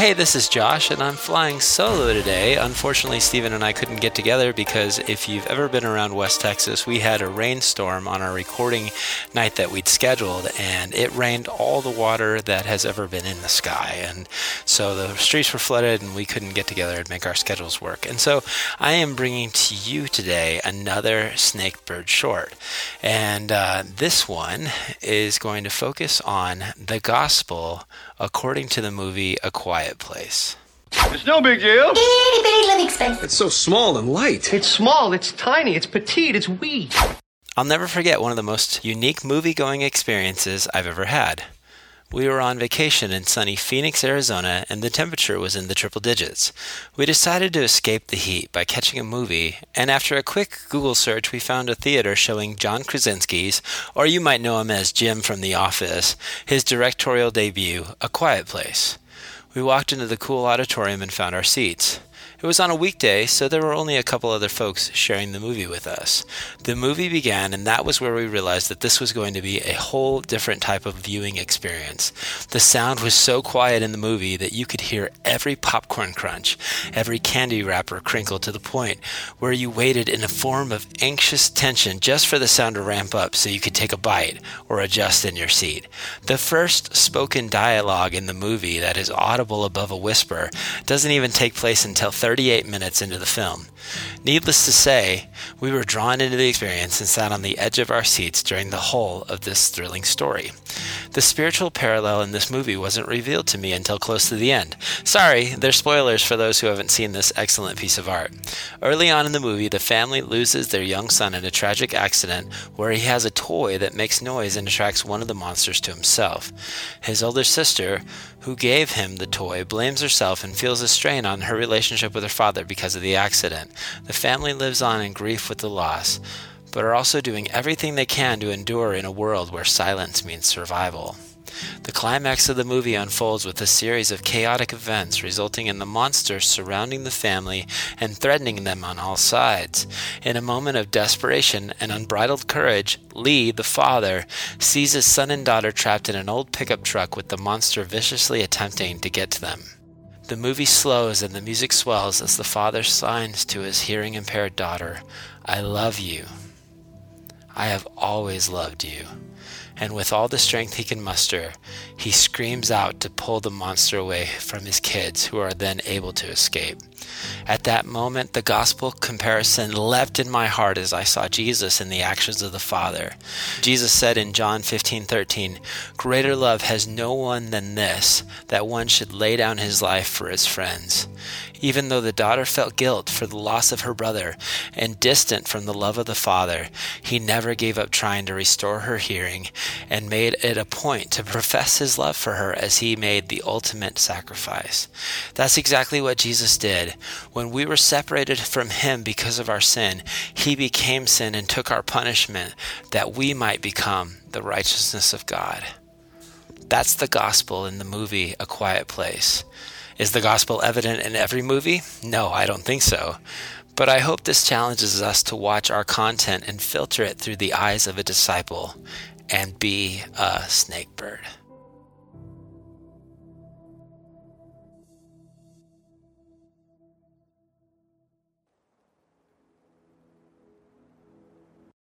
Hey, this is Josh, and I'm flying solo today. Unfortunately, Steven and I couldn't get together because if you've ever been around West Texas, we had a rainstorm on our recording night that we'd scheduled, and it rained all the water that has ever been in the sky. And so the streets were flooded, and we couldn't get together and make our schedules work. And so I am bringing to you today another Snakebird short. And uh, this one is going to focus on the gospel according to the movie A Quiet Place. It's no big deal. Itty bitty living space. It's so small and light. It's small, it's tiny, it's petite, it's wee. I'll never forget one of the most unique movie going experiences I've ever had. We were on vacation in sunny Phoenix, Arizona, and the temperature was in the triple digits. We decided to escape the heat by catching a movie, and after a quick Google search, we found a theater showing John Krasinski's, or you might know him as Jim from The Office, his directorial debut, A Quiet Place. We walked into the cool auditorium and found our seats. It was on a weekday, so there were only a couple other folks sharing the movie with us. The movie began, and that was where we realized that this was going to be a whole different type of viewing experience. The sound was so quiet in the movie that you could hear every popcorn crunch, every candy wrapper crinkle to the point where you waited in a form of anxious tension just for the sound to ramp up so you could take a bite or adjust in your seat. The first spoken dialogue in the movie that is audible above a whisper doesn't even take place until 38 minutes into the film. Needless to say, we were drawn into the experience and sat on the edge of our seats during the whole of this thrilling story. The spiritual parallel in this movie wasn't revealed to me until close to the end. Sorry, there's spoilers for those who haven't seen this excellent piece of art. Early on in the movie, the family loses their young son in a tragic accident where he has a toy that makes noise and attracts one of the monsters to himself. His older sister, who gave him the toy, blames herself and feels a strain on her relationship with her father because of the accident. The family lives on in grief with the loss, but are also doing everything they can to endure in a world where silence means survival. The climax of the movie unfolds with a series of chaotic events resulting in the monster surrounding the family and threatening them on all sides. In a moment of desperation and unbridled courage, Lee, the father, sees his son and daughter trapped in an old pickup truck with the monster viciously attempting to get to them. The movie slows and the music swells as the father signs to his hearing impaired daughter, I love you. I have always loved you. And with all the strength he can muster, he screams out to pull the monster away from his kids, who are then able to escape. At that moment, the gospel comparison leapt in my heart as I saw Jesus in the actions of the Father. Jesus said in John 15 13, Greater love has no one than this, that one should lay down his life for his friends. Even though the daughter felt guilt for the loss of her brother and distant from the love of the father, he never gave up trying to restore her hearing and made it a point to profess his love for her as he made the ultimate sacrifice. That's exactly what Jesus did. When we were separated from him because of our sin, he became sin and took our punishment that we might become the righteousness of God. That's the gospel in the movie A Quiet Place. Is the gospel evident in every movie? No, I don't think so. But I hope this challenges us to watch our content and filter it through the eyes of a disciple and be a snakebird.